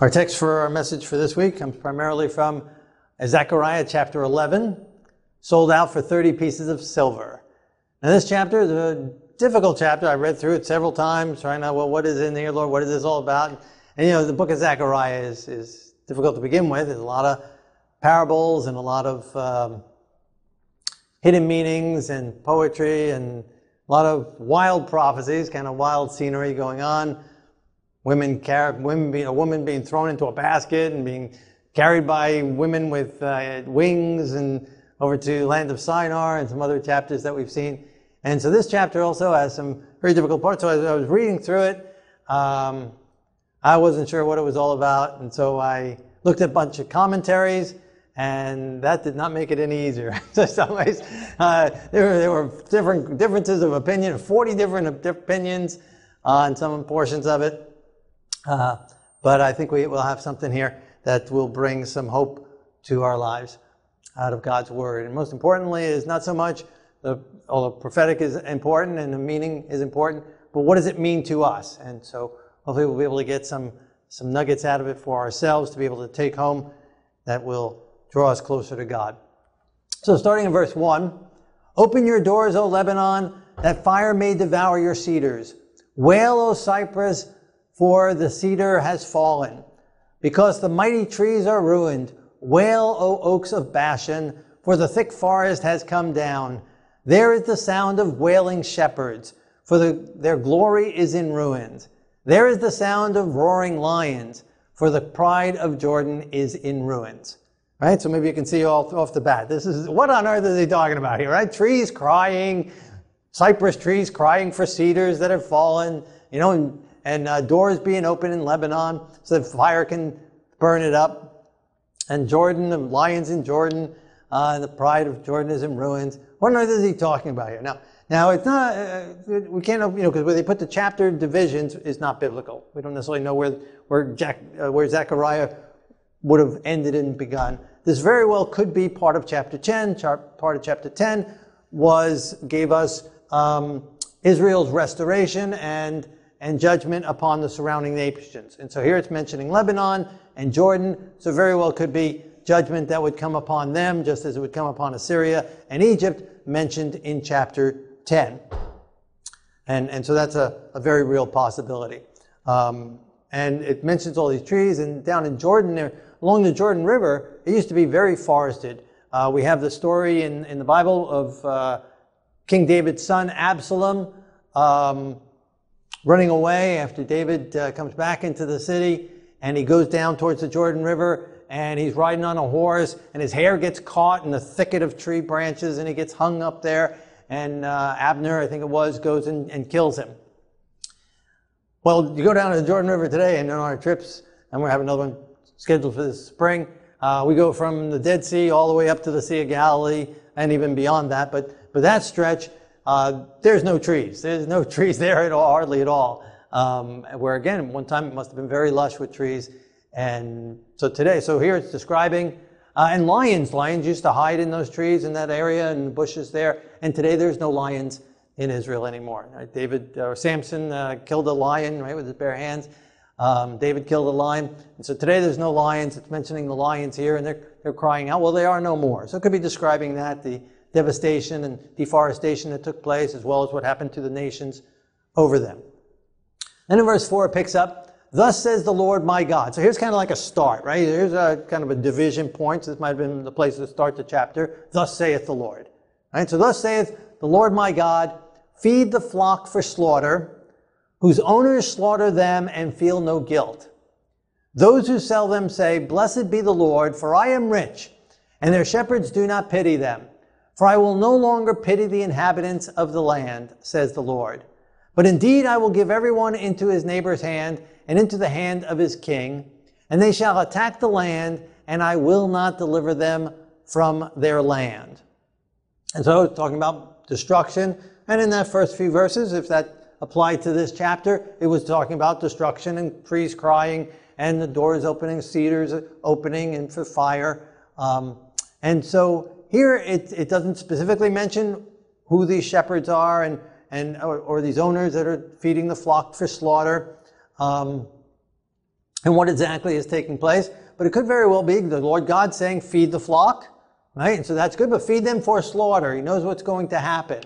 Our text for our message for this week comes primarily from Zechariah chapter 11, sold out for 30 pieces of silver. Now, this chapter is a difficult chapter. I read through it several times, trying to, well, what is in here, Lord? What is this all about? And, you know, the book of Zechariah is, is difficult to begin with. There's a lot of parables and a lot of um, hidden meanings and poetry and a lot of wild prophecies, kind of wild scenery going on women, car- women being, a woman being thrown into a basket and being carried by women with uh, wings and over to land of Shinar and some other chapters that we've seen. And so this chapter also has some very difficult parts. So as I was reading through it, um, I wasn't sure what it was all about. And so I looked at a bunch of commentaries and that did not make it any easier. so some ways, uh, there, were, there were different differences of opinion, 40 different opinions on some portions of it. Uh, but I think we will have something here that will bring some hope to our lives out of God's Word. And most importantly, is not so much the, although prophetic is important and the meaning is important, but what does it mean to us? And so hopefully we'll be able to get some, some nuggets out of it for ourselves to be able to take home that will draw us closer to God. So starting in verse 1, Open your doors, O Lebanon, that fire may devour your cedars. Wail, O Cypress, for the cedar has fallen. Because the mighty trees are ruined, wail, O oaks of Bashan, for the thick forest has come down. There is the sound of wailing shepherds, for the, their glory is in ruins. There is the sound of roaring lions, for the pride of Jordan is in ruins. Right? So maybe you can see off, off the bat. This is, what on earth are they talking about here, right? Trees crying, cypress trees crying for cedars that have fallen, you know, and and uh, doors being open in Lebanon so that fire can burn it up. And Jordan, the lions in Jordan, uh, the pride of Jordan is in ruins. What on earth is he talking about here? Now, now it's not, uh, we can't, you know, because where they put the chapter divisions is not biblical. We don't necessarily know where, where, Jack, uh, where Zechariah would have ended and begun. This very well could be part of chapter 10. Part of chapter 10 was, gave us um, Israel's restoration and and judgment upon the surrounding nations. And so here it's mentioning Lebanon and Jordan, so very well could be judgment that would come upon them, just as it would come upon Assyria and Egypt, mentioned in chapter 10. And, and so that's a, a very real possibility. Um, and it mentions all these trees, and down in Jordan, there, along the Jordan River, it used to be very forested. Uh, we have the story in, in the Bible of uh, King David's son Absalom. Um, running away after David uh, comes back into the city and he goes down towards the Jordan River and he's riding on a horse and his hair gets caught in the thicket of tree branches and he gets hung up there and uh, Abner, I think it was, goes and, and kills him. Well, you go down to the Jordan River today and on our trips, and we're having another one scheduled for this spring, uh, we go from the Dead Sea all the way up to the Sea of Galilee and even beyond that. But, but that stretch, uh, there's no trees. There's no trees there at all, hardly at all. Um, where again, one time it must have been very lush with trees. And so today, so here it's describing, uh, and lions, lions used to hide in those trees in that area and bushes there. And today there's no lions in Israel anymore. Right? David or Samson uh, killed a lion, right, with his bare hands. Um, David killed a lion. And so today there's no lions. It's mentioning the lions here, and they're, they're crying out. Well, they are no more. So it could be describing that, the, devastation and deforestation that took place, as well as what happened to the nations over them. Then in verse 4, it picks up, Thus says the Lord my God. So here's kind of like a start, right? Here's a kind of a division point. So this might have been the place to start the chapter. Thus saith the Lord. Right? So thus saith the Lord my God, feed the flock for slaughter, whose owners slaughter them and feel no guilt. Those who sell them say, Blessed be the Lord, for I am rich, and their shepherds do not pity them. For I will no longer pity the inhabitants of the land, says the Lord. But indeed I will give everyone into his neighbor's hand and into the hand of his king, and they shall attack the land, and I will not deliver them from their land. And so talking about destruction, and in that first few verses, if that applied to this chapter, it was talking about destruction and trees crying and the doors opening, cedars opening and for fire. Um, and so here it, it doesn't specifically mention who these shepherds are and, and or, or these owners that are feeding the flock for slaughter. Um, and what exactly is taking place. But it could very well be the Lord God saying, feed the flock, right? And so that's good, but feed them for slaughter. He knows what's going to happen.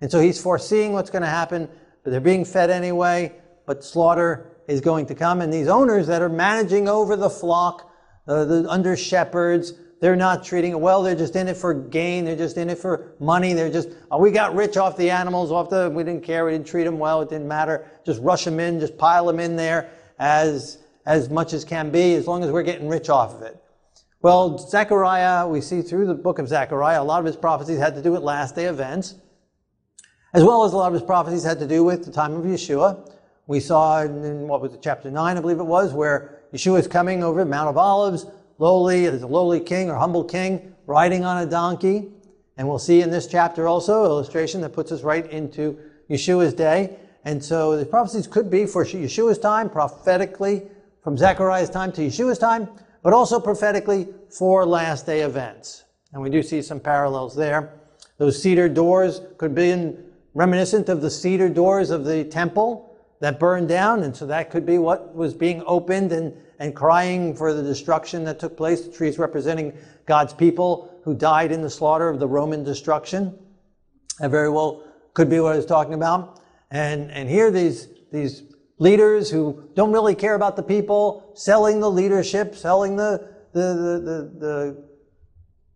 And so he's foreseeing what's going to happen, but they're being fed anyway, but slaughter is going to come. And these owners that are managing over the flock, uh, the under shepherds, they're not treating it well. They're just in it for gain. They're just in it for money. They're just, oh, we got rich off the animals, off the, we didn't care. We didn't treat them well. It didn't matter. Just rush them in, just pile them in there as, as much as can be, as long as we're getting rich off of it. Well, Zechariah, we see through the book of Zechariah, a lot of his prophecies had to do with last day events, as well as a lot of his prophecies had to do with the time of Yeshua. We saw in, what was it, chapter 9, I believe it was, where Yeshua is coming over Mount of Olives, lowly, as a lowly king or humble king, riding on a donkey. And we'll see in this chapter also illustration that puts us right into Yeshua's day. And so the prophecies could be for Yeshua's time, prophetically, from Zechariah's time to Yeshua's time, but also prophetically for last day events. And we do see some parallels there. Those cedar doors could be reminiscent of the cedar doors of the temple that burned down, and so that could be what was being opened and, and crying for the destruction that took place. The trees representing God's people who died in the slaughter of the Roman destruction. That very well could be what I was talking about. And, and here these, these leaders who don't really care about the people, selling the leadership, selling the, the, the, the, the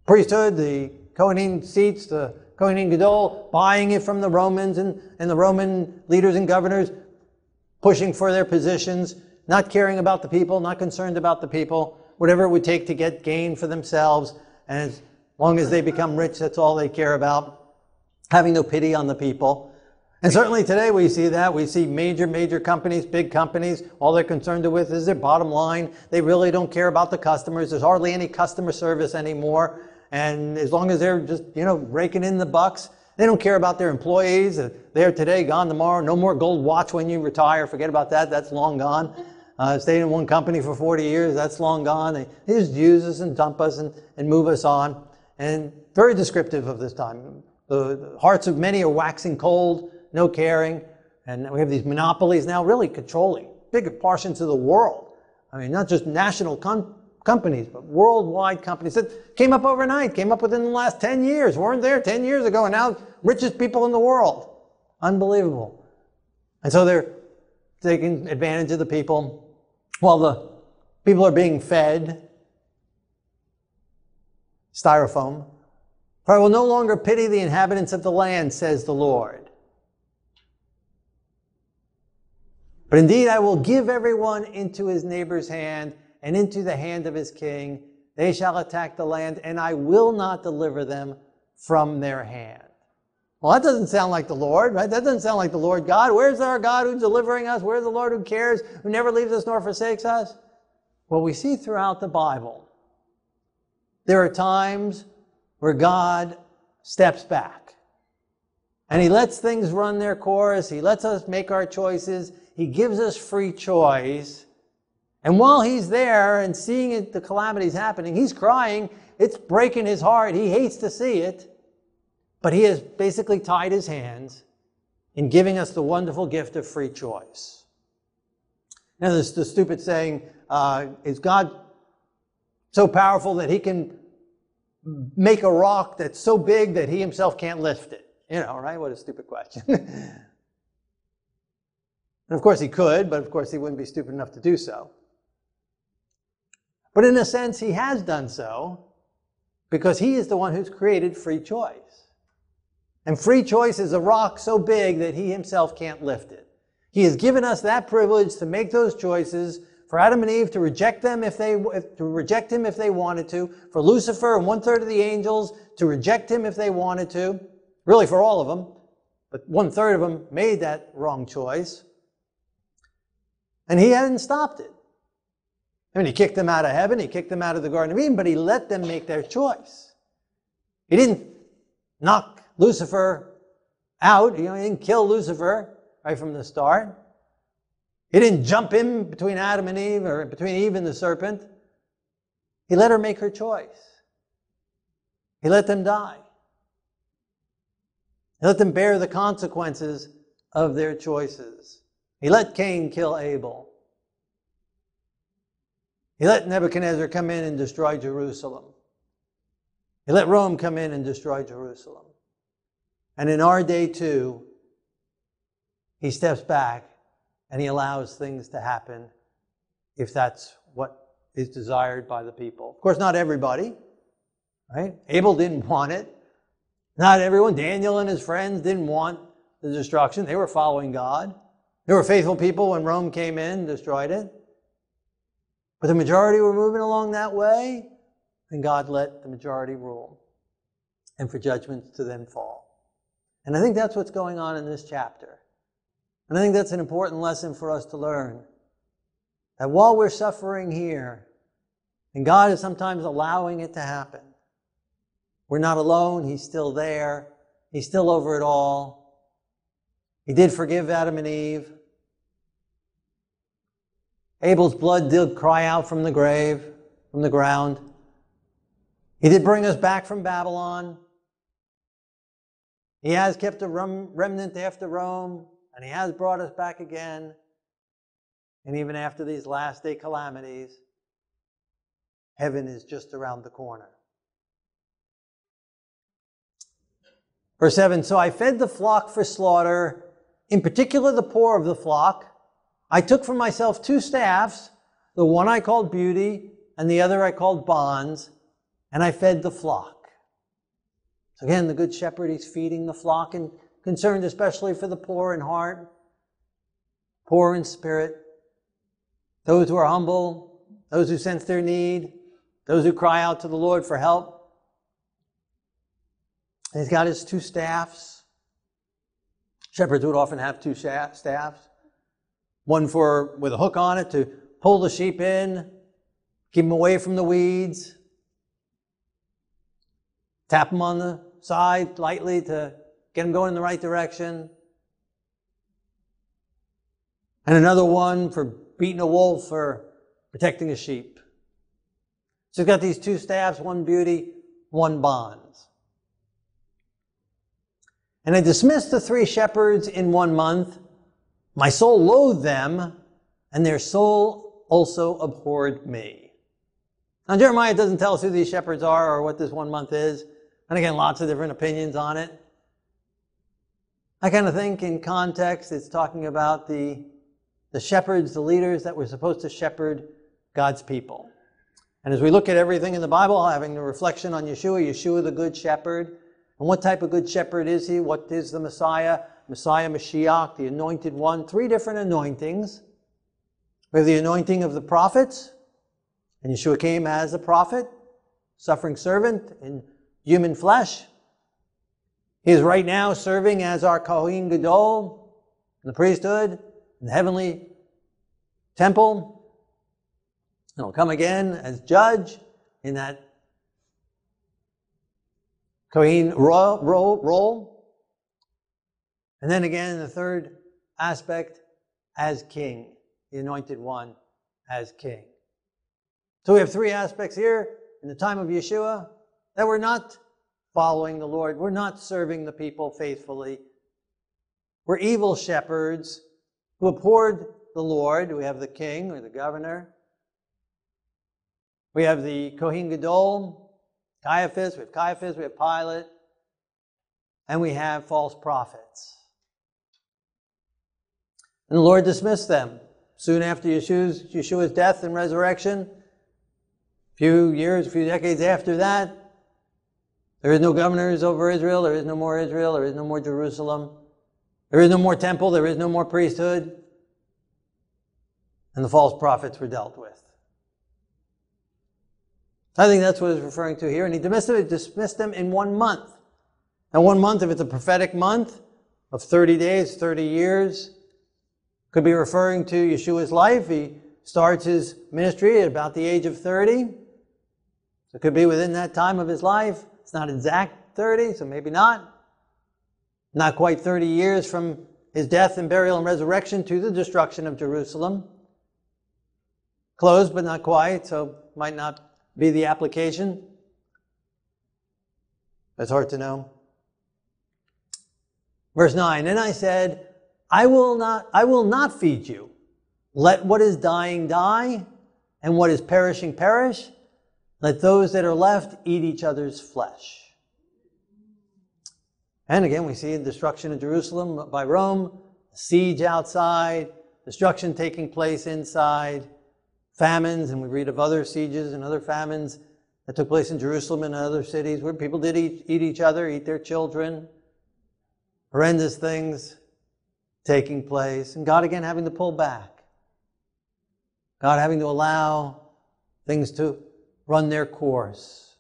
priesthood, the Kohanim seats, the Kohanim Gadol, buying it from the Romans and, and the Roman leaders and governors, pushing for their positions, not caring about the people, not concerned about the people, whatever it would take to get gain for themselves. And as long as they become rich, that's all they care about, having no pity on the people. And certainly today we see that. We see major, major companies, big companies, all they're concerned with is their bottom line. They really don't care about the customers. There's hardly any customer service anymore. And as long as they're just, you know, raking in the bucks, they don't care about their employees. They're today, gone tomorrow. No more gold watch when you retire. Forget about that. That's long gone. Uh, stayed in one company for 40 years. That's long gone. They, they just use us and dump us and, and move us on. And very descriptive of this time. The, hearts of many are waxing cold, no caring. And we have these monopolies now really controlling big portions of the world. I mean, not just national con- companies, but worldwide companies that came up overnight, came up within the last 10 years, weren't there 10 years ago, and now richest people in the world. Unbelievable. And so they're taking advantage of the people while the people are being fed styrofoam. For I will no longer pity the inhabitants of the land, says the Lord. But indeed, I will give everyone into his neighbor's hand and into the hand of his king. They shall attack the land, and I will not deliver them from their hand. Well, that doesn't sound like the Lord, right? That doesn't sound like the Lord God. Where's our God who's delivering us? Where's the Lord who cares, who never leaves us nor forsakes us? Well, we see throughout the Bible, there are times where God steps back and He lets things run their course. He lets us make our choices. He gives us free choice. And while he's there and seeing it, the calamities happening, he's crying. It's breaking his heart. He hates to see it. But he has basically tied his hands in giving us the wonderful gift of free choice. Now, there's the stupid saying, uh, is God so powerful that he can make a rock that's so big that he himself can't lift it? You know, right? What a stupid question. and of course he could, but of course he wouldn't be stupid enough to do so. But in a sense, he has done so because he is the one who's created free choice. And free choice is a rock so big that he himself can't lift it. He has given us that privilege to make those choices for Adam and Eve to reject them if they to reject him if they wanted to, for Lucifer and one third of the angels to reject him if they wanted to, really for all of them, but one third of them made that wrong choice. And he hadn't stopped it. I mean, he kicked them out of heaven, he kicked them out of the Garden of Eden, but he let them make their choice. He didn't knock Lucifer out, you know, he didn't kill Lucifer right from the start. He didn't jump in between Adam and Eve or between Eve and the serpent. He let her make her choice. He let them die. He let them bear the consequences of their choices. He let Cain kill Abel. He let Nebuchadnezzar come in and destroy Jerusalem. He let Rome come in and destroy Jerusalem. And in our day, too, he steps back and he allows things to happen if that's what is desired by the people. Of course, not everybody, right? Abel didn't want it. Not everyone. Daniel and his friends didn't want the destruction. They were following God. They were faithful people when Rome came in destroyed it. But the majority were moving along that way, and God let the majority rule and for judgments to then fall. And I think that's what's going on in this chapter. And I think that's an important lesson for us to learn. That while we're suffering here, and God is sometimes allowing it to happen, we're not alone. He's still there. He's still over it all. He did forgive Adam and Eve. Abel's blood did cry out from the grave, from the ground. He did bring us back from Babylon. He has kept a remnant after Rome, and He has brought us back again. And even after these last day calamities, heaven is just around the corner. Verse 7 So I fed the flock for slaughter, in particular the poor of the flock. I took for myself two staffs, the one I called beauty, and the other I called bonds, and I fed the flock. Again, the good shepherd, he's feeding the flock and concerned especially for the poor in heart, poor in spirit, those who are humble, those who sense their need, those who cry out to the Lord for help. And he's got his two staffs. Shepherds would often have two staffs one for with a hook on it to pull the sheep in, keep them away from the weeds, tap them on the side lightly to get them going in the right direction. And another one for beating a wolf or protecting a sheep. So he's got these two staffs, one beauty, one bonds. And I dismissed the three shepherds in one month my soul loathed them, and their soul also abhorred me. Now, Jeremiah doesn't tell us who these shepherds are or what this one month is. And again, lots of different opinions on it. I kind of think in context, it's talking about the, the shepherds, the leaders that were supposed to shepherd God's people. And as we look at everything in the Bible, having the reflection on Yeshua, Yeshua the good shepherd, and what type of good shepherd is he? What is the Messiah? Messiah Mashiach, the anointed one, three different anointings. We have the anointing of the prophets, and Yeshua came as a prophet, suffering servant in human flesh. He is right now serving as our Kohen Gadol in the priesthood, in the heavenly temple. And will come again as judge in that Kohen role. And then again, the third aspect, as king, the anointed one as king. So we have three aspects here in the time of Yeshua that we're not following the Lord. We're not serving the people faithfully. We're evil shepherds who abhorred the Lord. We have the king or the governor. We have the Kohen Gadol, Caiaphas. We have Caiaphas. We have Pilate. And we have false prophets. And the Lord dismissed them. Soon after Yeshua's, Yeshua's death and resurrection, a few years, a few decades after that, there is no governors over Israel, there is no more Israel, there is no more Jerusalem, there is no more temple, there is no more priesthood, and the false prophets were dealt with. I think that's what he's referring to here, and he dismissed them in one month. Now, one month, if it's a prophetic month of 30 days, 30 years, could be referring to Yeshua's life. He starts his ministry at about the age of 30. So it could be within that time of his life. It's not exact 30, so maybe not. Not quite 30 years from his death and burial and resurrection to the destruction of Jerusalem. Close, but not quite, so might not be the application. It's hard to know. Verse 9, and I said, I will not, I will not feed you. Let what is dying die, and what is perishing perish. Let those that are left eat each other's flesh. And again, we see destruction of Jerusalem by Rome, siege outside, destruction taking place inside, famines, and we read of other sieges and other famines that took place in Jerusalem and other cities where people did eat, eat each other, eat their children. Horrendous things taking place, and God again having to pull back. God having to allow things to run their course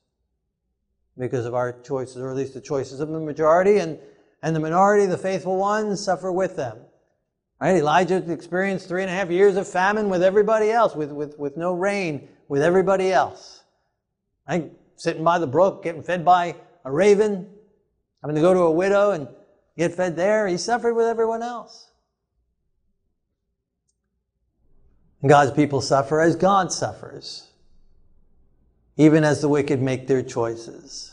because of our choices, or at least the choices of the majority, and, and the minority, the faithful ones, suffer with them. Right? Elijah experienced three and a half years of famine with everybody else, with, with, with no rain, with everybody else. Right? Sitting by the brook, getting fed by a raven, having to go to a widow and get fed there. He suffered with everyone else. God's people suffer as God suffers, even as the wicked make their choices.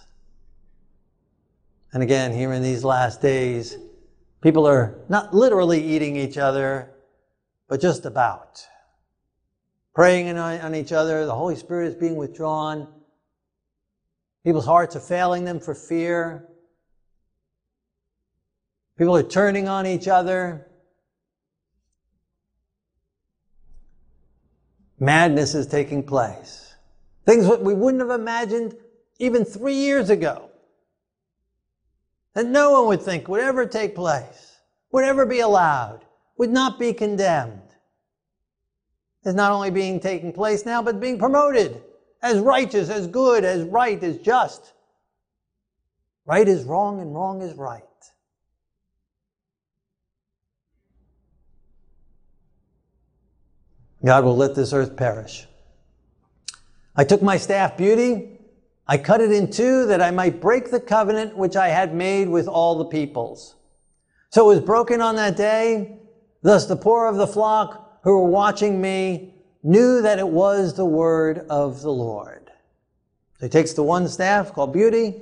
And again, here in these last days, people are not literally eating each other, but just about. Preying on each other, the Holy Spirit is being withdrawn. People's hearts are failing them for fear. People are turning on each other. Madness is taking place. Things that we wouldn't have imagined even three years ago. That no one would think would ever take place, would ever be allowed, would not be condemned. Is not only being taking place now, but being promoted as righteous, as good, as right, as just. Right is wrong and wrong is right. God will let this earth perish. I took my staff beauty, I cut it in two that I might break the covenant which I had made with all the peoples. So it was broken on that day. Thus the poor of the flock who were watching me knew that it was the word of the Lord. So he takes the one staff called beauty,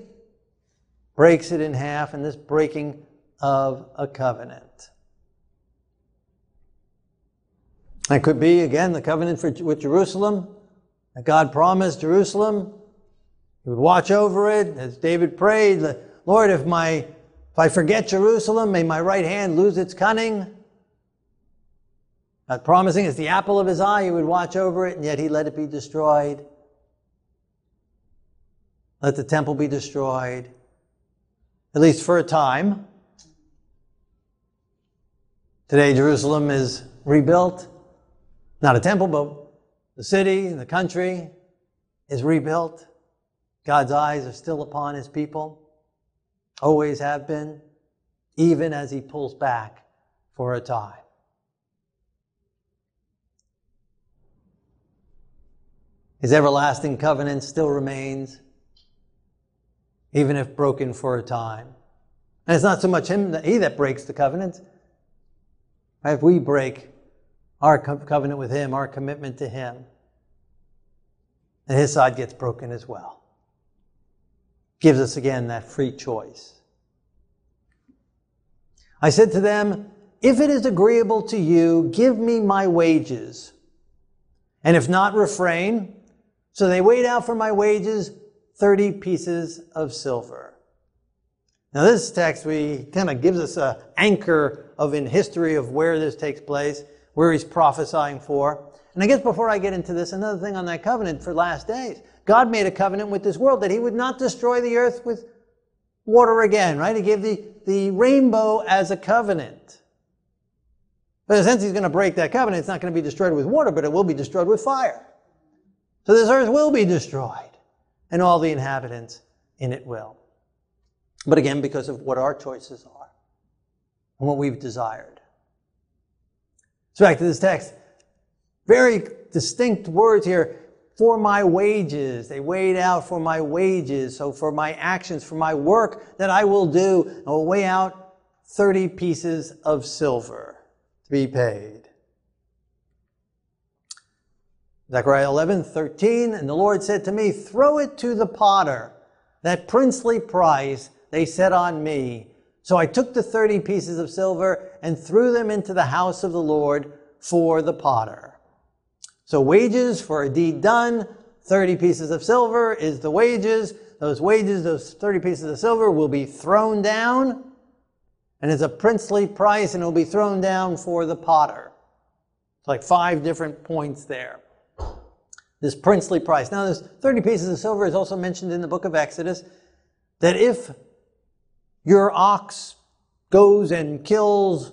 breaks it in half, in this breaking of a covenant. That could be, again, the covenant for, with Jerusalem, God promised Jerusalem. He would watch over it, as David prayed, Lord, if my if I forget Jerusalem, may my right hand lose its cunning. God promising as the apple of his eye, he would watch over it, and yet he let it be destroyed. Let the temple be destroyed, at least for a time. Today, Jerusalem is rebuilt. Not a temple, but the city, and the country is rebuilt. God's eyes are still upon his people, always have been, even as he pulls back for a time. His everlasting covenant still remains, even if broken for a time. And it's not so much him that he that breaks the covenant. If we break our covenant with him, our commitment to him, and his side gets broken as well. Gives us again that free choice. I said to them, If it is agreeable to you, give me my wages. And if not, refrain. So they weighed out for my wages 30 pieces of silver. Now, this text we kind of gives us an anchor of in history of where this takes place, where he's prophesying for. And I guess before I get into this, another thing on that covenant for last days. God made a covenant with this world that he would not destroy the earth with water again, right? He gave the, the rainbow as a covenant. But in a sense, he's going to break that covenant. It's not going to be destroyed with water, but it will be destroyed with fire. So this earth will be destroyed, and all the inhabitants in it will. But again, because of what our choices are and what we've desired. So back to this text. Very distinct words here. For my wages. They weighed out for my wages. So for my actions, for my work that I will do, I will weigh out 30 pieces of silver to be paid. Zechariah 11, 13, and the Lord said to me, Throw it to the potter, that princely price they set on me. So I took the 30 pieces of silver and threw them into the house of the Lord for the potter. So wages for a deed done, 30 pieces of silver is the wages. Those wages, those 30 pieces of silver will be thrown down and it's a princely price and it will be thrown down for the potter. It's like five different points there. This princely price. Now, this 30 pieces of silver is also mentioned in the book of Exodus that if your ox goes and kills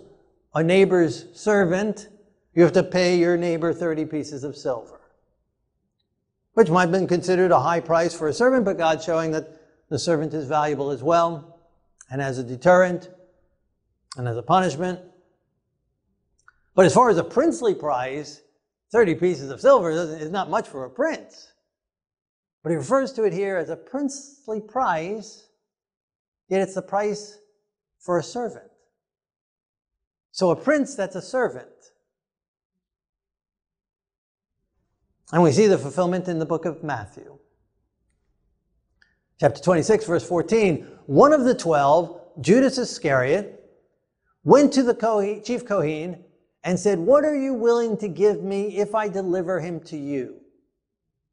a neighbor's servant, you have to pay your neighbor 30 pieces of silver. Which might have been considered a high price for a servant, but God's showing that the servant is valuable as well. And as a deterrent and as a punishment. But as far as a princely price, 30 pieces of silver is not much for a prince. But he refers to it here as a princely price, yet it's the price for a servant. So a prince that's a servant. And we see the fulfillment in the book of Matthew. Chapter 26, verse 14. One of the twelve, Judas Iscariot, went to the chief Kohen and said, What are you willing to give me if I deliver him to you?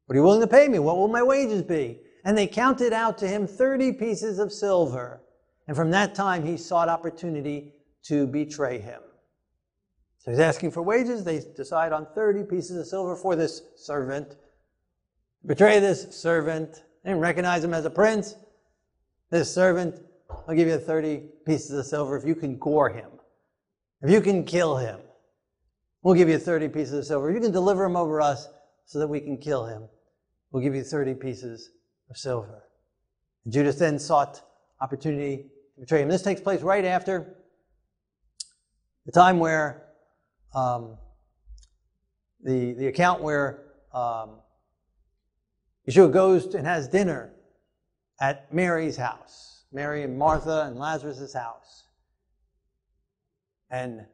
What are you willing to pay me? What will my wages be? And they counted out to him 30 pieces of silver. And from that time, he sought opportunity to betray him. So he's asking for wages. They decide on 30 pieces of silver for this servant. Betray this servant. They didn't recognize him as a prince. This servant, I'll give you 30 pieces of silver if you can gore him. If you can kill him, we'll give you 30 pieces of silver. If you can deliver him over us so that we can kill him, we'll give you 30 pieces of silver. And Judas then sought opportunity betray him. This takes place right after the time where um, the, the account where um, Yeshua goes and has dinner at Mary's house, Mary and Martha and Lazarus' house. And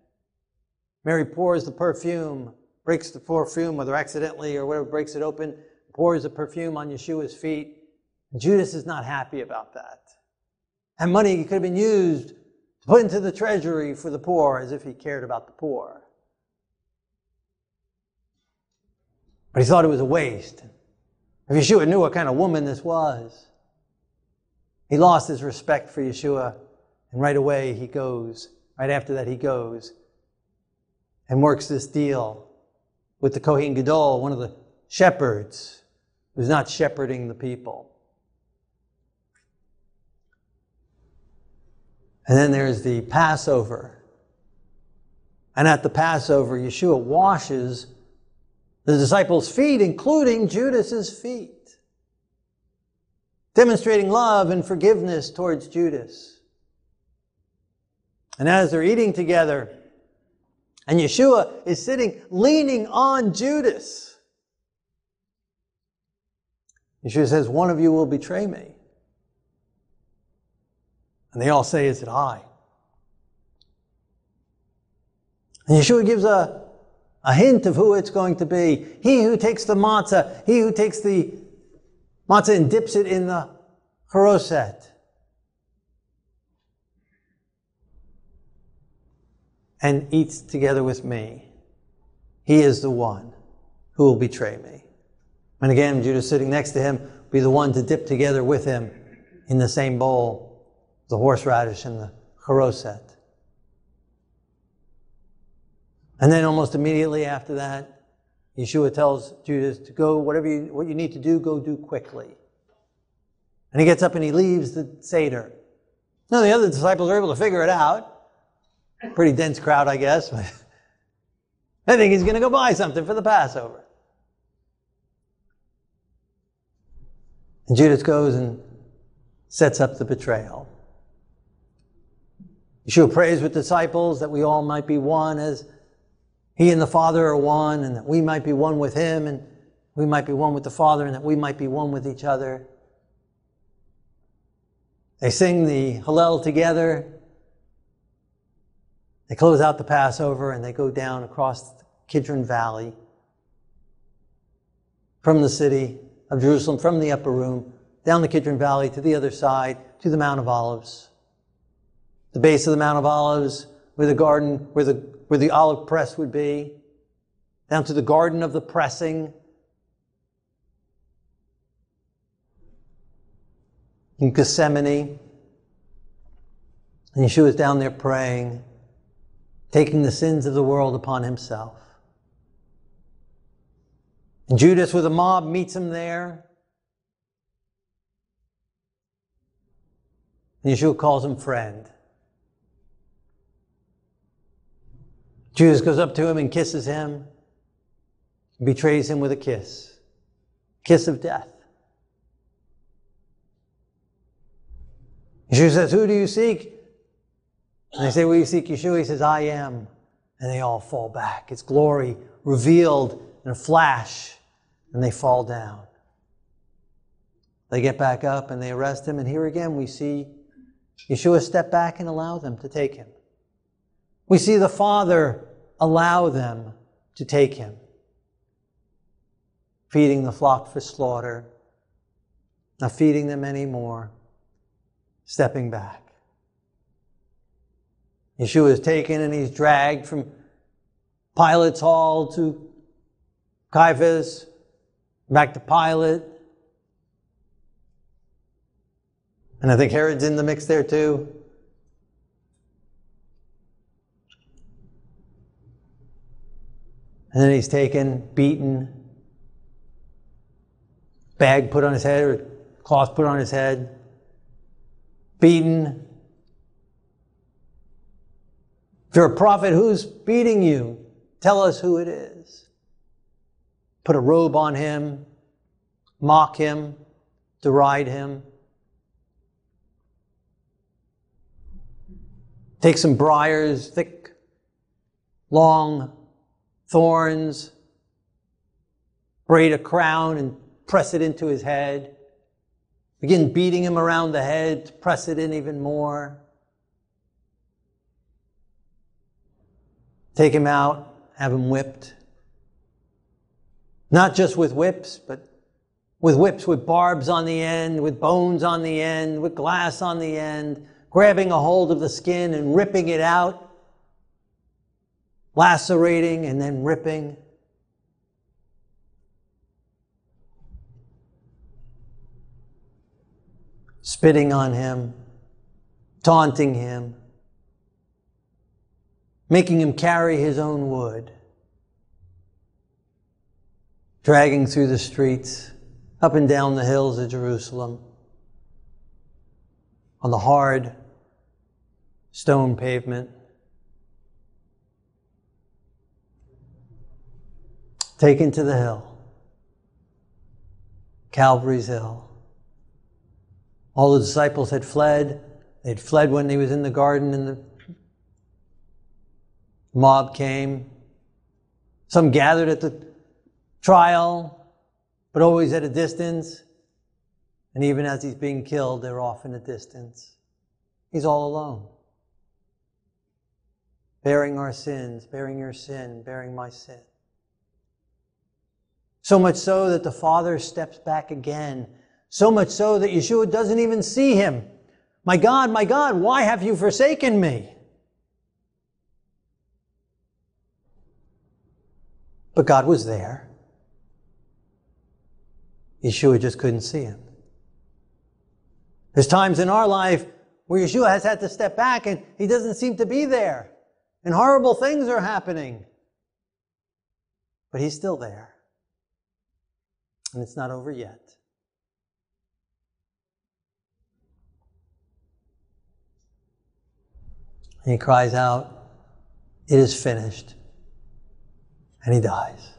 Mary pours the perfume, breaks the perfume, whether accidentally or whatever, breaks it open, pours the perfume on Yeshua's feet. Judas is not happy about that. And money could have been used to put into the treasury for the poor as if he cared about the poor. But he thought it was a waste. If Yeshua knew what kind of woman this was, he lost his respect for Yeshua, and right away he goes, right after that he goes and works this deal with the Kohen Gadol, one of the shepherds, who's not shepherding the people. And then there's the Passover. And at the Passover, Yeshua washes the disciples' feet, including Judas's feet, demonstrating love and forgiveness towards Judas. And as they're eating together, and Yeshua is sitting leaning on Judas, Yeshua says, One of you will betray me. And they all say, Is it I? And Yeshua gives a, a hint of who it's going to be. He who takes the matzah, he who takes the matzah and dips it in the charoset. And eats together with me. He is the one who will betray me. And again, Judas sitting next to him be the one to dip together with him in the same bowl the horseradish and the charoset. And then almost immediately after that, Yeshua tells Judas to go, whatever you, what you need to do, go do quickly. And he gets up and he leaves the Seder. Now, the other disciples are able to figure it out. Pretty dense crowd, I guess. I think he's going to go buy something for the Passover. And Judas goes and sets up the betrayal. Yeshua prays with disciples that we all might be one as he and the Father are one, and that we might be one with him, and we might be one with the Father, and that we might be one with each other. They sing the Hallel together. They close out the Passover and they go down across the Kidron Valley from the city of Jerusalem, from the upper room, down the Kidron Valley to the other side, to the Mount of Olives the base of the Mount of Olives, where the garden, where the, where the olive press would be. down to the garden of the pressing. In Gethsemane, and Yeshua's down there praying, taking the sins of the world upon himself. And Judas with a mob meets him there. And Yeshua calls him friend. Judas goes up to him and kisses him, betrays him with a kiss, kiss of death. Yeshua says, Who do you seek? And they say, you seek Yeshua? He says, I am. And they all fall back. It's glory revealed in a flash, and they fall down. They get back up and they arrest him, and here again we see Yeshua step back and allow them to take him. We see the Father allow them to take him, feeding the flock for slaughter, not feeding them anymore, stepping back. Yeshua is taken and he's dragged from Pilate's hall to Caiaphas, back to Pilate. And I think Herod's in the mix there too. And then he's taken, beaten, bag put on his head, or cloth put on his head, beaten, if you're a prophet, who's beating you? Tell us who it is. Put a robe on him, mock him, deride him. Take some briars, thick, long thorns, braid a crown and press it into his head. Begin beating him around the head, to press it in even more. Take him out, have him whipped. Not just with whips, but with whips with barbs on the end, with bones on the end, with glass on the end, grabbing a hold of the skin and ripping it out, lacerating and then ripping. Spitting on him, taunting him making him carry his own wood, dragging through the streets, up and down the hills of Jerusalem, on the hard stone pavement. Taken to the hill, Calvary's Hill. All the disciples had fled. They'd fled when he was in the garden and the mob came. Some gathered at the trial, but always at a distance. And even as he's being killed, they're off in a distance. He's all alone. Bearing our sins, bearing your sin, bearing my sin. So much so that the Father steps back again. So much so that Yeshua doesn't even see him. My God, my God, why have you forsaken me? But God was there. Yeshua just couldn't see him. There's times in our life where Yeshua has had to step back and he doesn't seem to be there. And horrible things are happening. But he's still there. And it's not over yet. And he cries out, It is finished and he dies.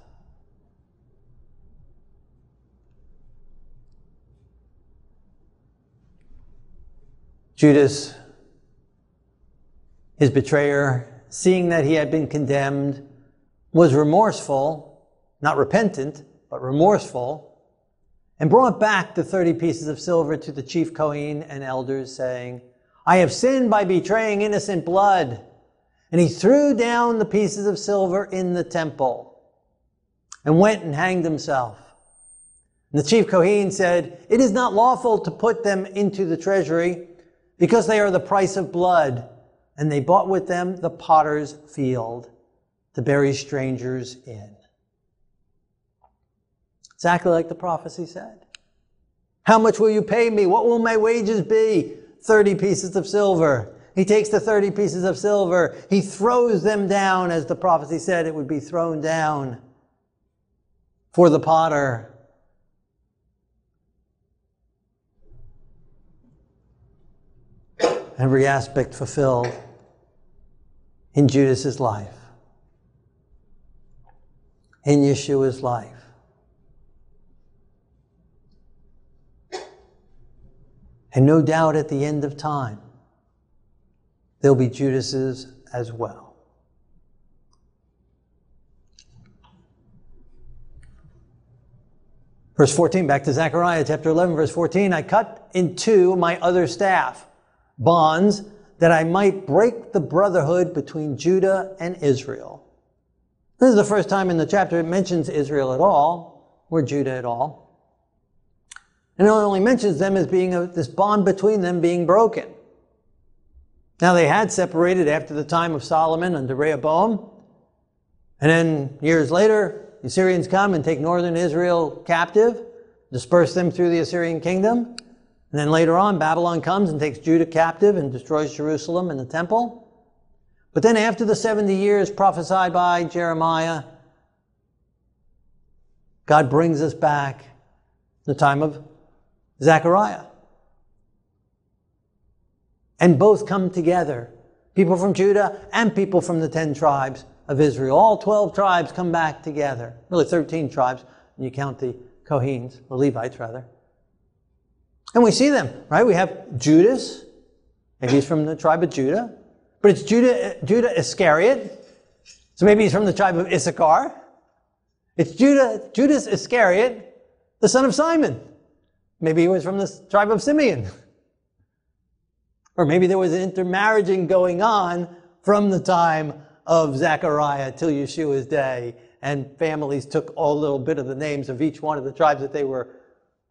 Judas, his betrayer, seeing that he had been condemned, was remorseful, not repentant, but remorseful, and brought back the 30 pieces of silver to the chief Kohen and elders, saying, I have sinned by betraying innocent blood. And he threw down the pieces of silver in the temple and went and hanged himself. And the chief Kohen said, It is not lawful to put them into the treasury because they are the price of blood. And they bought with them the potter's field to bury strangers in. Exactly like the prophecy said. How much will you pay me? What will my wages be? 30 pieces of silver. He takes the 30 pieces of silver. He throws them down, as the prophecy said it would be thrown down for the potter. Every aspect fulfilled in Judas's life, in Yeshua's life. And no doubt at the end of time, there'll be Judas's as well. Verse 14, back to Zechariah chapter 11, verse 14. I cut in two my other staff, bonds, that I might break the brotherhood between Judah and Israel. This is the first time in the chapter it mentions Israel at all, or Judah at all. And it only mentions them as being a, this bond between them being broken. Now they had separated after the time of Solomon under Rehoboam. And then years later, the Assyrians come and take northern Israel captive, disperse them through the Assyrian kingdom. And then later on, Babylon comes and takes Judah captive and destroys Jerusalem and the temple. But then after the 70 years prophesied by Jeremiah, God brings us back the time of Zechariah. And both come together. People from Judah and people from the 10 tribes of Israel. All 12 tribes come back together. Really 13 tribes, and you count the Kohenes, the Levites rather. And we see them, right? We have Judas. Maybe he's from the tribe of Judah. But it's Judah, Judah Iscariot. So maybe he's from the tribe of Issachar. It's Judah, Judas Iscariot, the son of Simon. Maybe he was from the tribe of Simeon. Or maybe there was intermarrying going on from the time of Zechariah till Yeshua's day, and families took a little bit of the names of each one of the tribes that they were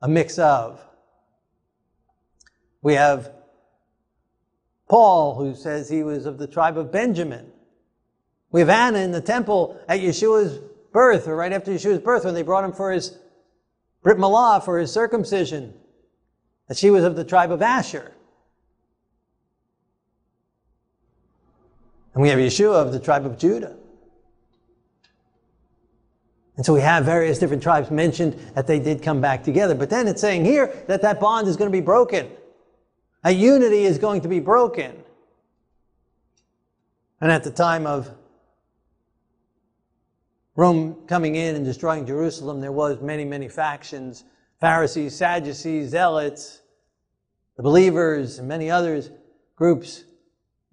a mix of. We have Paul, who says he was of the tribe of Benjamin. We have Anna in the temple at Yeshua's birth, or right after Yeshua's birth, when they brought him for his Brit Milah for his circumcision, that she was of the tribe of Asher. And we have Yeshua of the tribe of Judah. And so we have various different tribes mentioned that they did come back together. But then it's saying here that that bond is going to be broken. A unity is going to be broken. And at the time of Rome coming in and destroying Jerusalem, there was many, many factions, Pharisees, Sadducees, Zealots, the believers, and many others, groups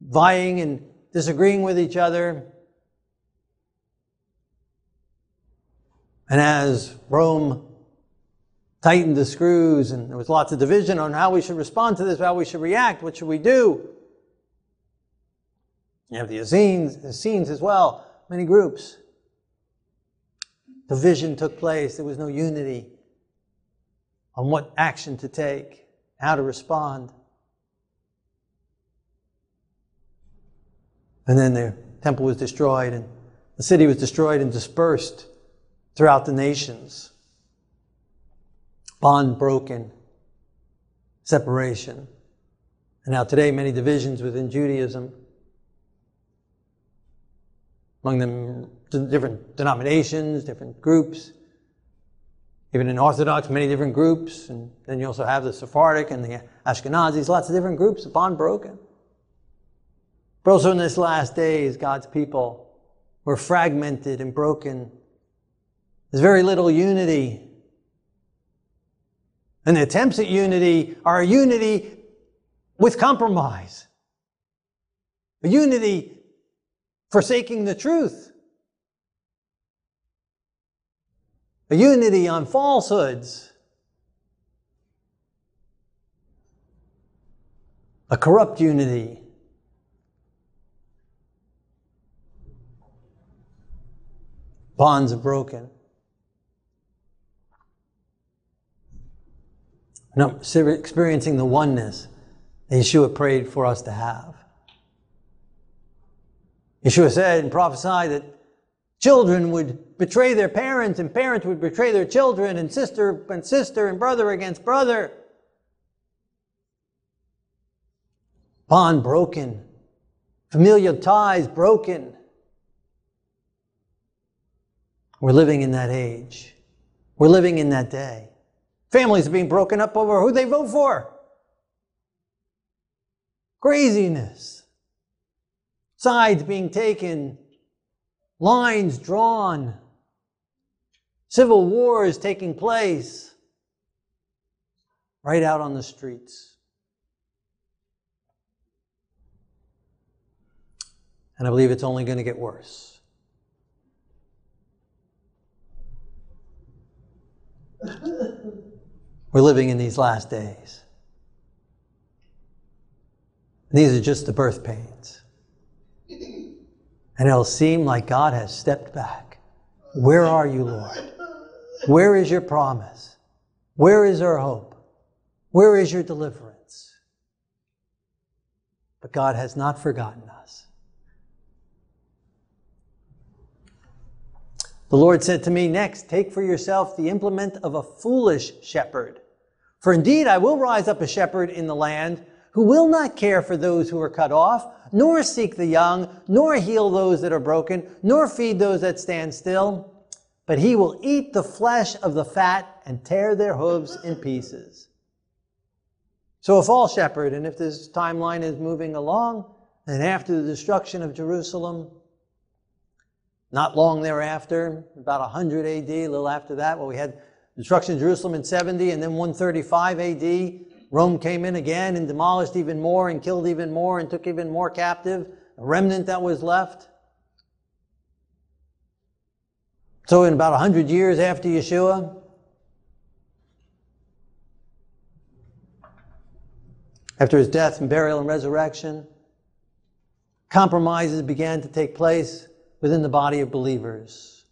vying and disagreeing with each other. And as Rome tightened the screws and there was lots of division on how we should respond to this, how we should react, what should we do? You have the Essenes, Essenes as well, many groups. Division took place. There was no unity on what action to take, how to respond. And then the temple was destroyed, and the city was destroyed and dispersed throughout the nations. Bond broken, separation. And now, today, many divisions within Judaism among them different denominations, different groups. Even in Orthodox, many different groups. And then you also have the Sephardic and the Ashkenazis, lots of different groups, bond broken. But also in this last days, God's people were fragmented and broken. There's very little unity. And the attempts at unity are a unity with compromise. A unity forsaking the truth. A unity on falsehoods. A corrupt unity. Bonds are broken. No, experiencing the oneness that Yeshua prayed for us to have. Yeshua said and prophesied that Children would betray their parents, and parents would betray their children, and sister and sister, and brother against brother. Bond broken, familial ties broken. We're living in that age. We're living in that day. Families are being broken up over who they vote for. Craziness. Sides being taken lines drawn, civil wars taking place right out on the streets. And I believe it's only going to get worse. We're living in these last days. These are just the birth pains. And it'll seem like God has stepped back. Where are you, Lord? Where is your promise? Where is our hope? Where is your deliverance? But God has not forgotten us. The Lord said to me, Next, take for yourself the implement of a foolish shepherd. For indeed, I will rise up a shepherd in the land who will not care for those who are cut off nor seek the young, nor heal those that are broken, nor feed those that stand still. But he will eat the flesh of the fat and tear their hooves in pieces. So a false shepherd, and if this timeline is moving along, then after the destruction of Jerusalem, not long thereafter, about 100 AD, a little after that, well, we had destruction of Jerusalem in 70, and then 135 AD, Rome came in again and demolished even more and killed even more and took even more captive, a remnant that was left. So, in about 100 years after Yeshua, after his death and burial and resurrection, compromises began to take place within the body of believers.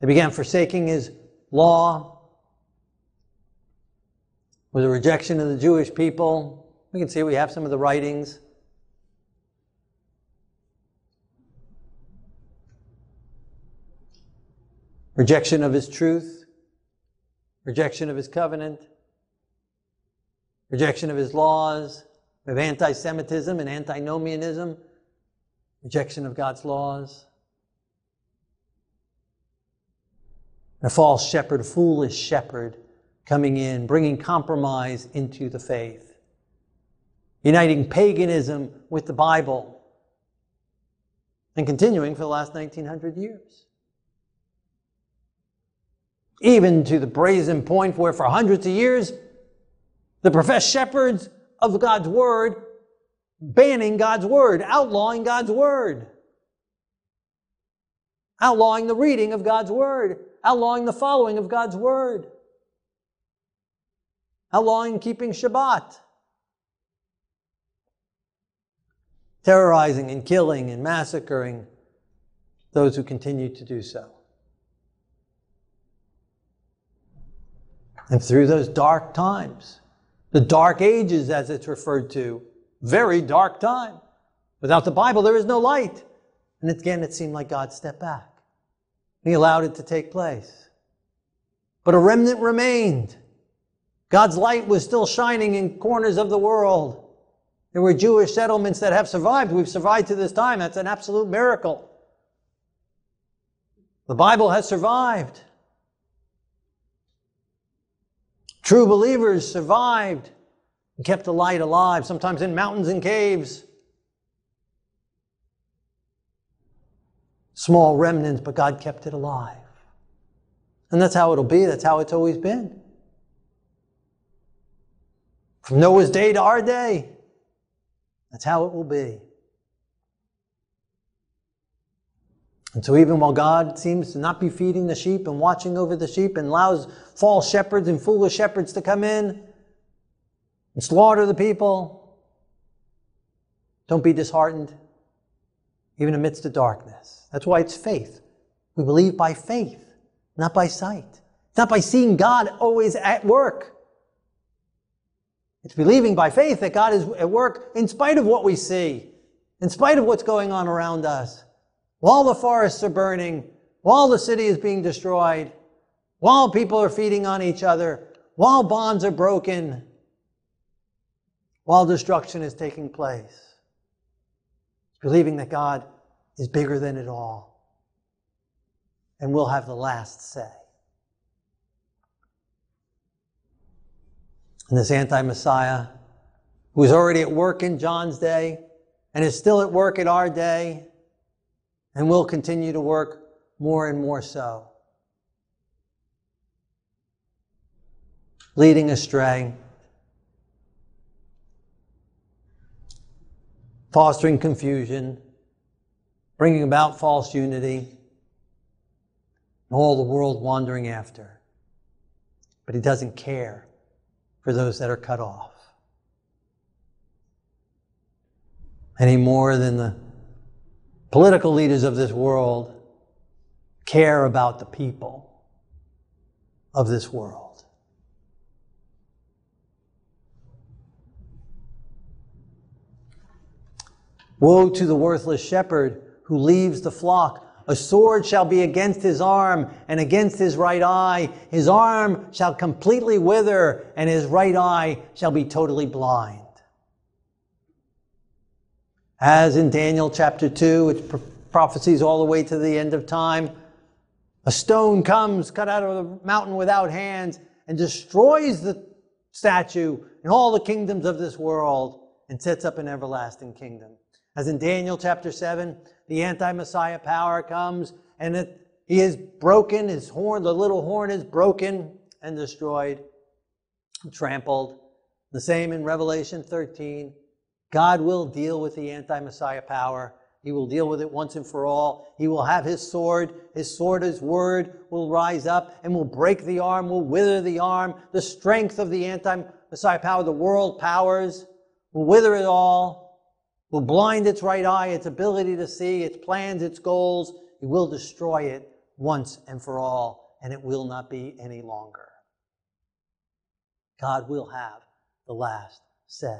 They began forsaking his law, with a rejection of the Jewish people. We can see we have some of the writings. Rejection of his truth, rejection of his covenant, rejection of his laws, of anti Semitism and antinomianism, rejection of God's laws. A false shepherd, foolish shepherd coming in, bringing compromise into the faith, uniting paganism with the Bible, and continuing for the last 1900 years. Even to the brazen point where, for hundreds of years, the professed shepherds of God's Word banning God's Word, outlawing God's Word, outlawing the reading of God's Word, outlawing the following of God's Word outlawing keeping Shabbat, terrorizing and killing and massacring those who continue to do so. And through those dark times, the dark ages as it's referred to, very dark time. Without the Bible, there is no light. And again, it seemed like God stepped back. He allowed it to take place. But a remnant remained. God's light was still shining in corners of the world. There were Jewish settlements that have survived. We've survived to this time. That's an absolute miracle. The Bible has survived. True believers survived and kept the light alive, sometimes in mountains and caves. Small remnants, but God kept it alive. And that's how it'll be. That's how it's always been. From Noah's day to our day. That's how it will be. And so, even while God seems to not be feeding the sheep and watching over the sheep and allows false shepherds and foolish shepherds to come in and slaughter the people, don't be disheartened, even amidst the darkness. That's why it's faith. We believe by faith, not by sight. Not by seeing God always at work. It's believing by faith that God is at work in spite of what we see, in spite of what's going on around us. while the forests are burning, while the city is being destroyed, while people are feeding on each other, while bonds are broken, while destruction is taking place. Believing that God is bigger than it all and will have the last say. And this anti Messiah, who was already at work in John's day and is still at work in our day and will continue to work more and more so. Leading astray, fostering confusion, bringing about false unity, and all the world wandering after. But he doesn't care for those that are cut off. Any more than the political leaders of this world care about the people of this world. Woe to the worthless shepherd who leaves the flock. A sword shall be against his arm and against his right eye. His arm shall completely wither and his right eye shall be totally blind. As in Daniel chapter 2, which prophecies all the way to the end of time, a stone comes cut out of the mountain without hands and destroys the statue and all the kingdoms of this world and sets up an everlasting kingdom. As in Daniel chapter 7, the anti Messiah power comes and it, he is broken, his horn, the little horn is broken and destroyed, trampled. The same in Revelation 13. God will deal with the anti Messiah power he will deal with it once and for all. He will have his sword. His sword, his word, will rise up and will break the arm, will wither the arm. The strength of the anti Messiah power, the world powers, will wither it all, will blind its right eye, its ability to see, its plans, its goals. He will destroy it once and for all, and it will not be any longer. God will have the last say.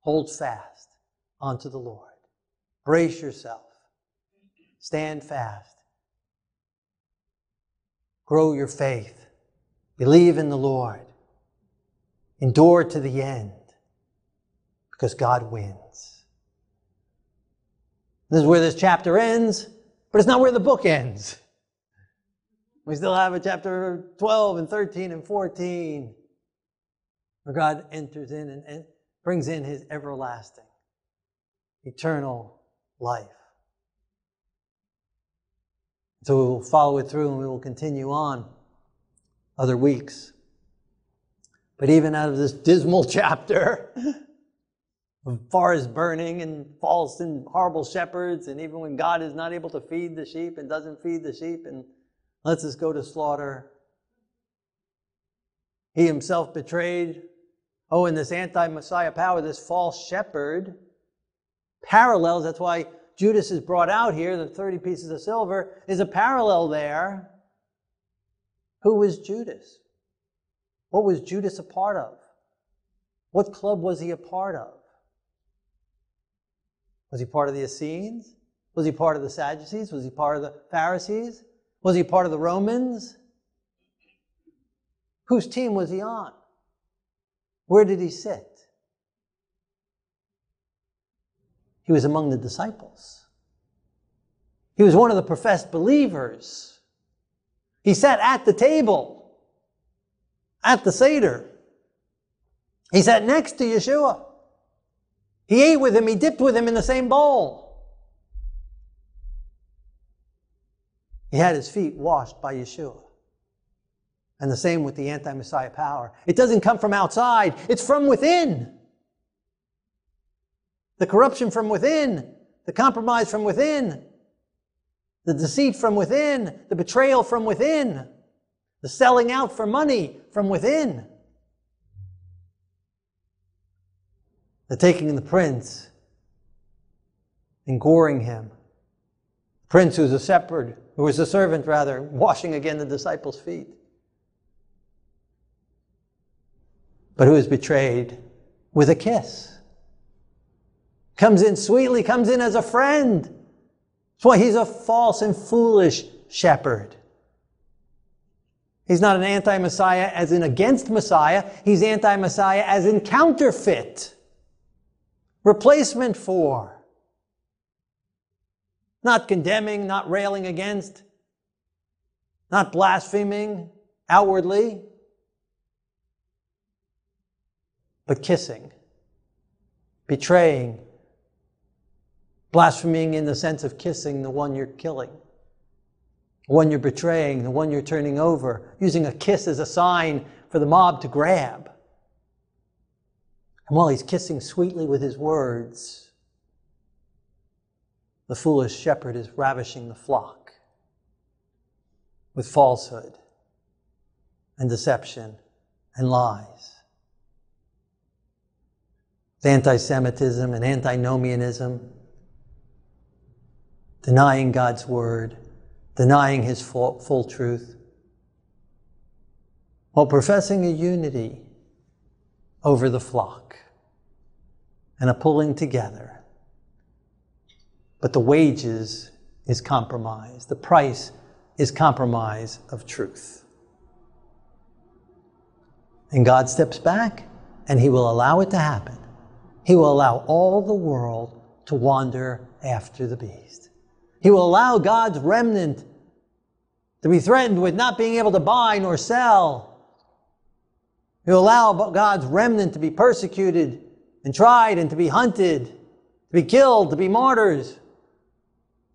Hold fast unto the Lord. Brace yourself. Stand fast. Grow your faith. Believe in the Lord. Endure to the end because God wins. This is where this chapter ends, but it's not where the book ends. We still have a chapter 12 and 13 and 14 where God enters in and, and brings in his everlasting, eternal life. So we will follow it through and we will continue on other weeks. But even out of this dismal chapter of forest burning and false and horrible shepherds, and even when God is not able to feed the sheep and doesn't feed the sheep and lets us go to slaughter, he himself betrayed. Oh, and this anti Messiah power, this false shepherd parallels. That's why Judas is brought out here. The 30 pieces of silver is a parallel there. Who was Judas? What was Judas a part of? What club was he a part of? Was he part of the Essenes? Was he part of the Sadducees? Was he part of the Pharisees? Was he part of the Romans? Whose team was he on? Where did he sit? He was among the disciples. He was one of the professed believers. He sat at the table, at the Seder. He sat next to Yeshua. He ate with him, he dipped with him in the same bowl. He had his feet washed by Yeshua. And the same with the anti Messiah power. It doesn't come from outside, it's from within the corruption from within, the compromise from within, the deceit from within, the betrayal from within, the selling out for money from within, the taking the prince and goring him. The prince who's a shepherd, who was a servant rather, washing again the disciples' feet. But who is betrayed with a kiss comes in sweetly, comes in as a friend, That's why he's a false and foolish shepherd. He's not an anti Messiah as in against Messiah. He's anti Messiah as in counterfeit, replacement for. Not condemning, not railing against, not blaspheming outwardly, but kissing, betraying, blaspheming in the sense of kissing the one you're killing the one you're betraying, the one you're turning over, using a kiss as a sign for the mob to grab. And while he's kissing sweetly with his words, the foolish shepherd is ravishing the flock with falsehood and deception and lies. Anti Semitism and antinomianism, denying God's word denying his full, full truth, while professing a unity over the flock and a pulling together. But the wages is compromise. The price is compromise of truth. And God steps back and he will allow it to happen. He will allow all the world to wander after the beast. He will allow God's remnant to be threatened with not being able to buy nor sell. He will allow God's remnant to be persecuted and tried and to be hunted, to be killed, to be martyrs,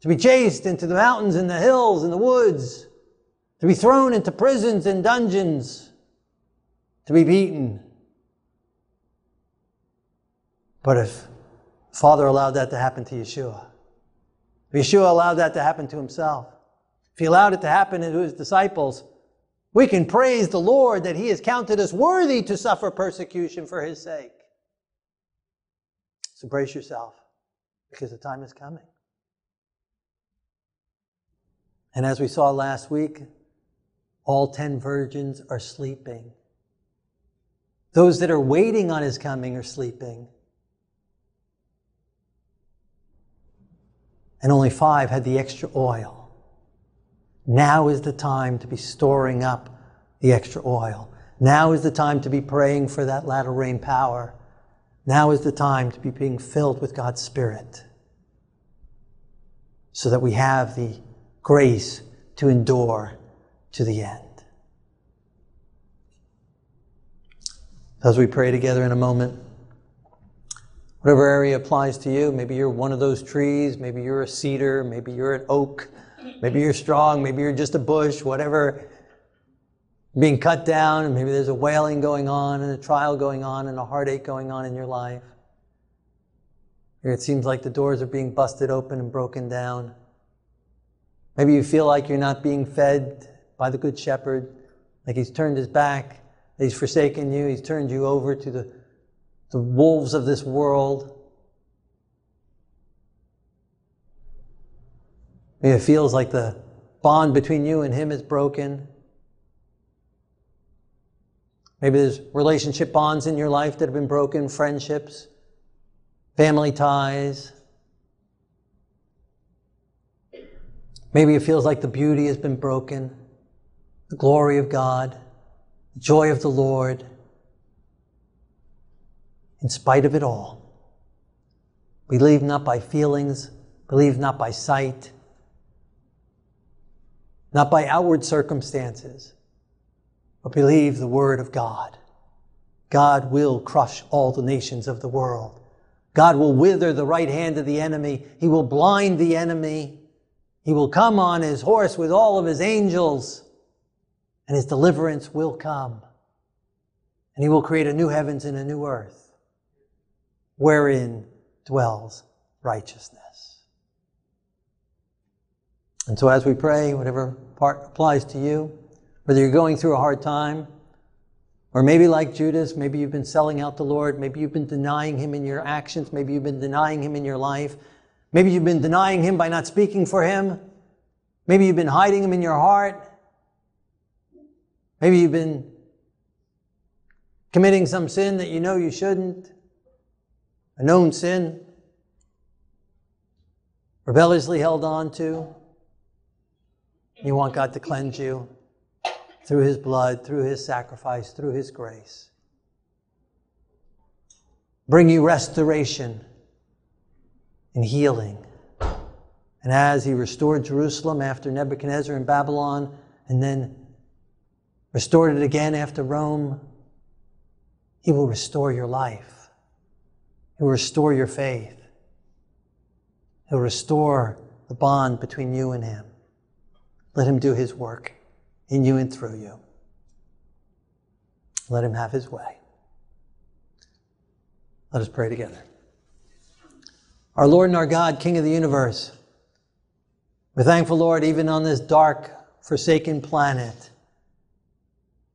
to be chased into the mountains and the hills and the woods, to be thrown into prisons and dungeons, to be beaten. But if Father allowed that to happen to Yeshua, if Yeshua allowed that to happen to himself. If he allowed it to happen to his disciples, we can praise the Lord that he has counted us worthy to suffer persecution for his sake. So brace yourself because the time is coming. And as we saw last week, all ten virgins are sleeping. Those that are waiting on his coming are sleeping. and only five had the extra oil. Now is the time to be storing up the extra oil. Now is the time to be praying for that latter rain power. Now is the time to be being filled with God's Spirit so that we have the grace to endure to the end. As we pray together in a moment, Whatever area applies to you, maybe you're one of those trees, maybe you're a cedar, maybe you're an oak, maybe you're strong, maybe you're just a bush, whatever being cut down, and maybe there's a wailing going on and a trial going on and a heartache going on in your life. Or it seems like the doors are being busted open and broken down. Maybe you feel like you're not being fed by the Good Shepherd, like he's turned his back, he's forsaken you, he's turned you over to the the wolves of this world. Maybe it feels like the bond between you and him is broken. Maybe there's relationship bonds in your life that have been broken, friendships, family ties. Maybe it feels like the beauty has been broken, the glory of God, the joy of the Lord in spite of it all. Believe not by feelings, believe not by sight, not by outward circumstances, but believe the word of God. God will crush all the nations of the world. God will wither the right hand of the enemy. He will blind the enemy. He will come on his horse with all of his angels, and his deliverance will come. And he will create a new heavens and a new earth wherein dwells righteousness. And so as we pray, whatever part applies to you, whether you're going through a hard time, or maybe like Judas, maybe you've been selling out the Lord, maybe you've been denying Him in your actions, maybe you've been denying Him in your life, maybe you've been denying Him by not speaking for Him, maybe you've been hiding Him in your heart, maybe you've been committing some sin that you know you shouldn't a known sin. rebelliously held on to. You want God to cleanse you through His blood, through His sacrifice, through His grace. Bring you restoration and healing. And as He restored Jerusalem after Nebuchadnezzar in Babylon, and then restored it again after Rome, He will restore your life. He will restore your faith. He'll restore the bond between you and Him. Let Him do His work in you and through you. Let Him have His way. Let us pray together. Our Lord and our God, King of the universe, we're thankful, Lord, even on this dark, forsaken planet,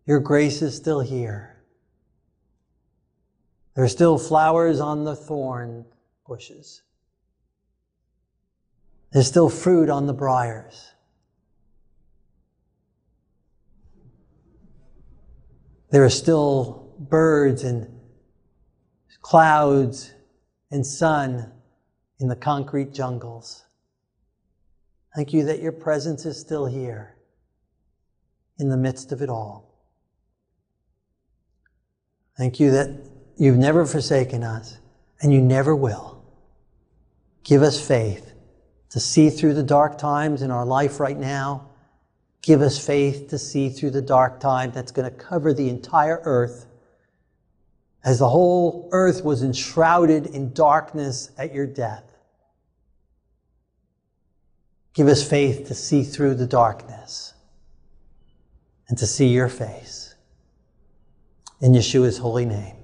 your grace is still here. There are still flowers on the thorn bushes. There's still fruit on the briars. There are still birds and clouds and sun in the concrete jungles. Thank you that your presence is still here in the midst of it all. Thank you that you've never forsaken us and you never will. Give us faith to see through the dark times in our life right now. Give us faith to see through the dark time that's going to cover the entire earth. As the whole earth was enshrouded in darkness at your death. Give us faith to see through the darkness and to see your face. In Yeshua's holy name.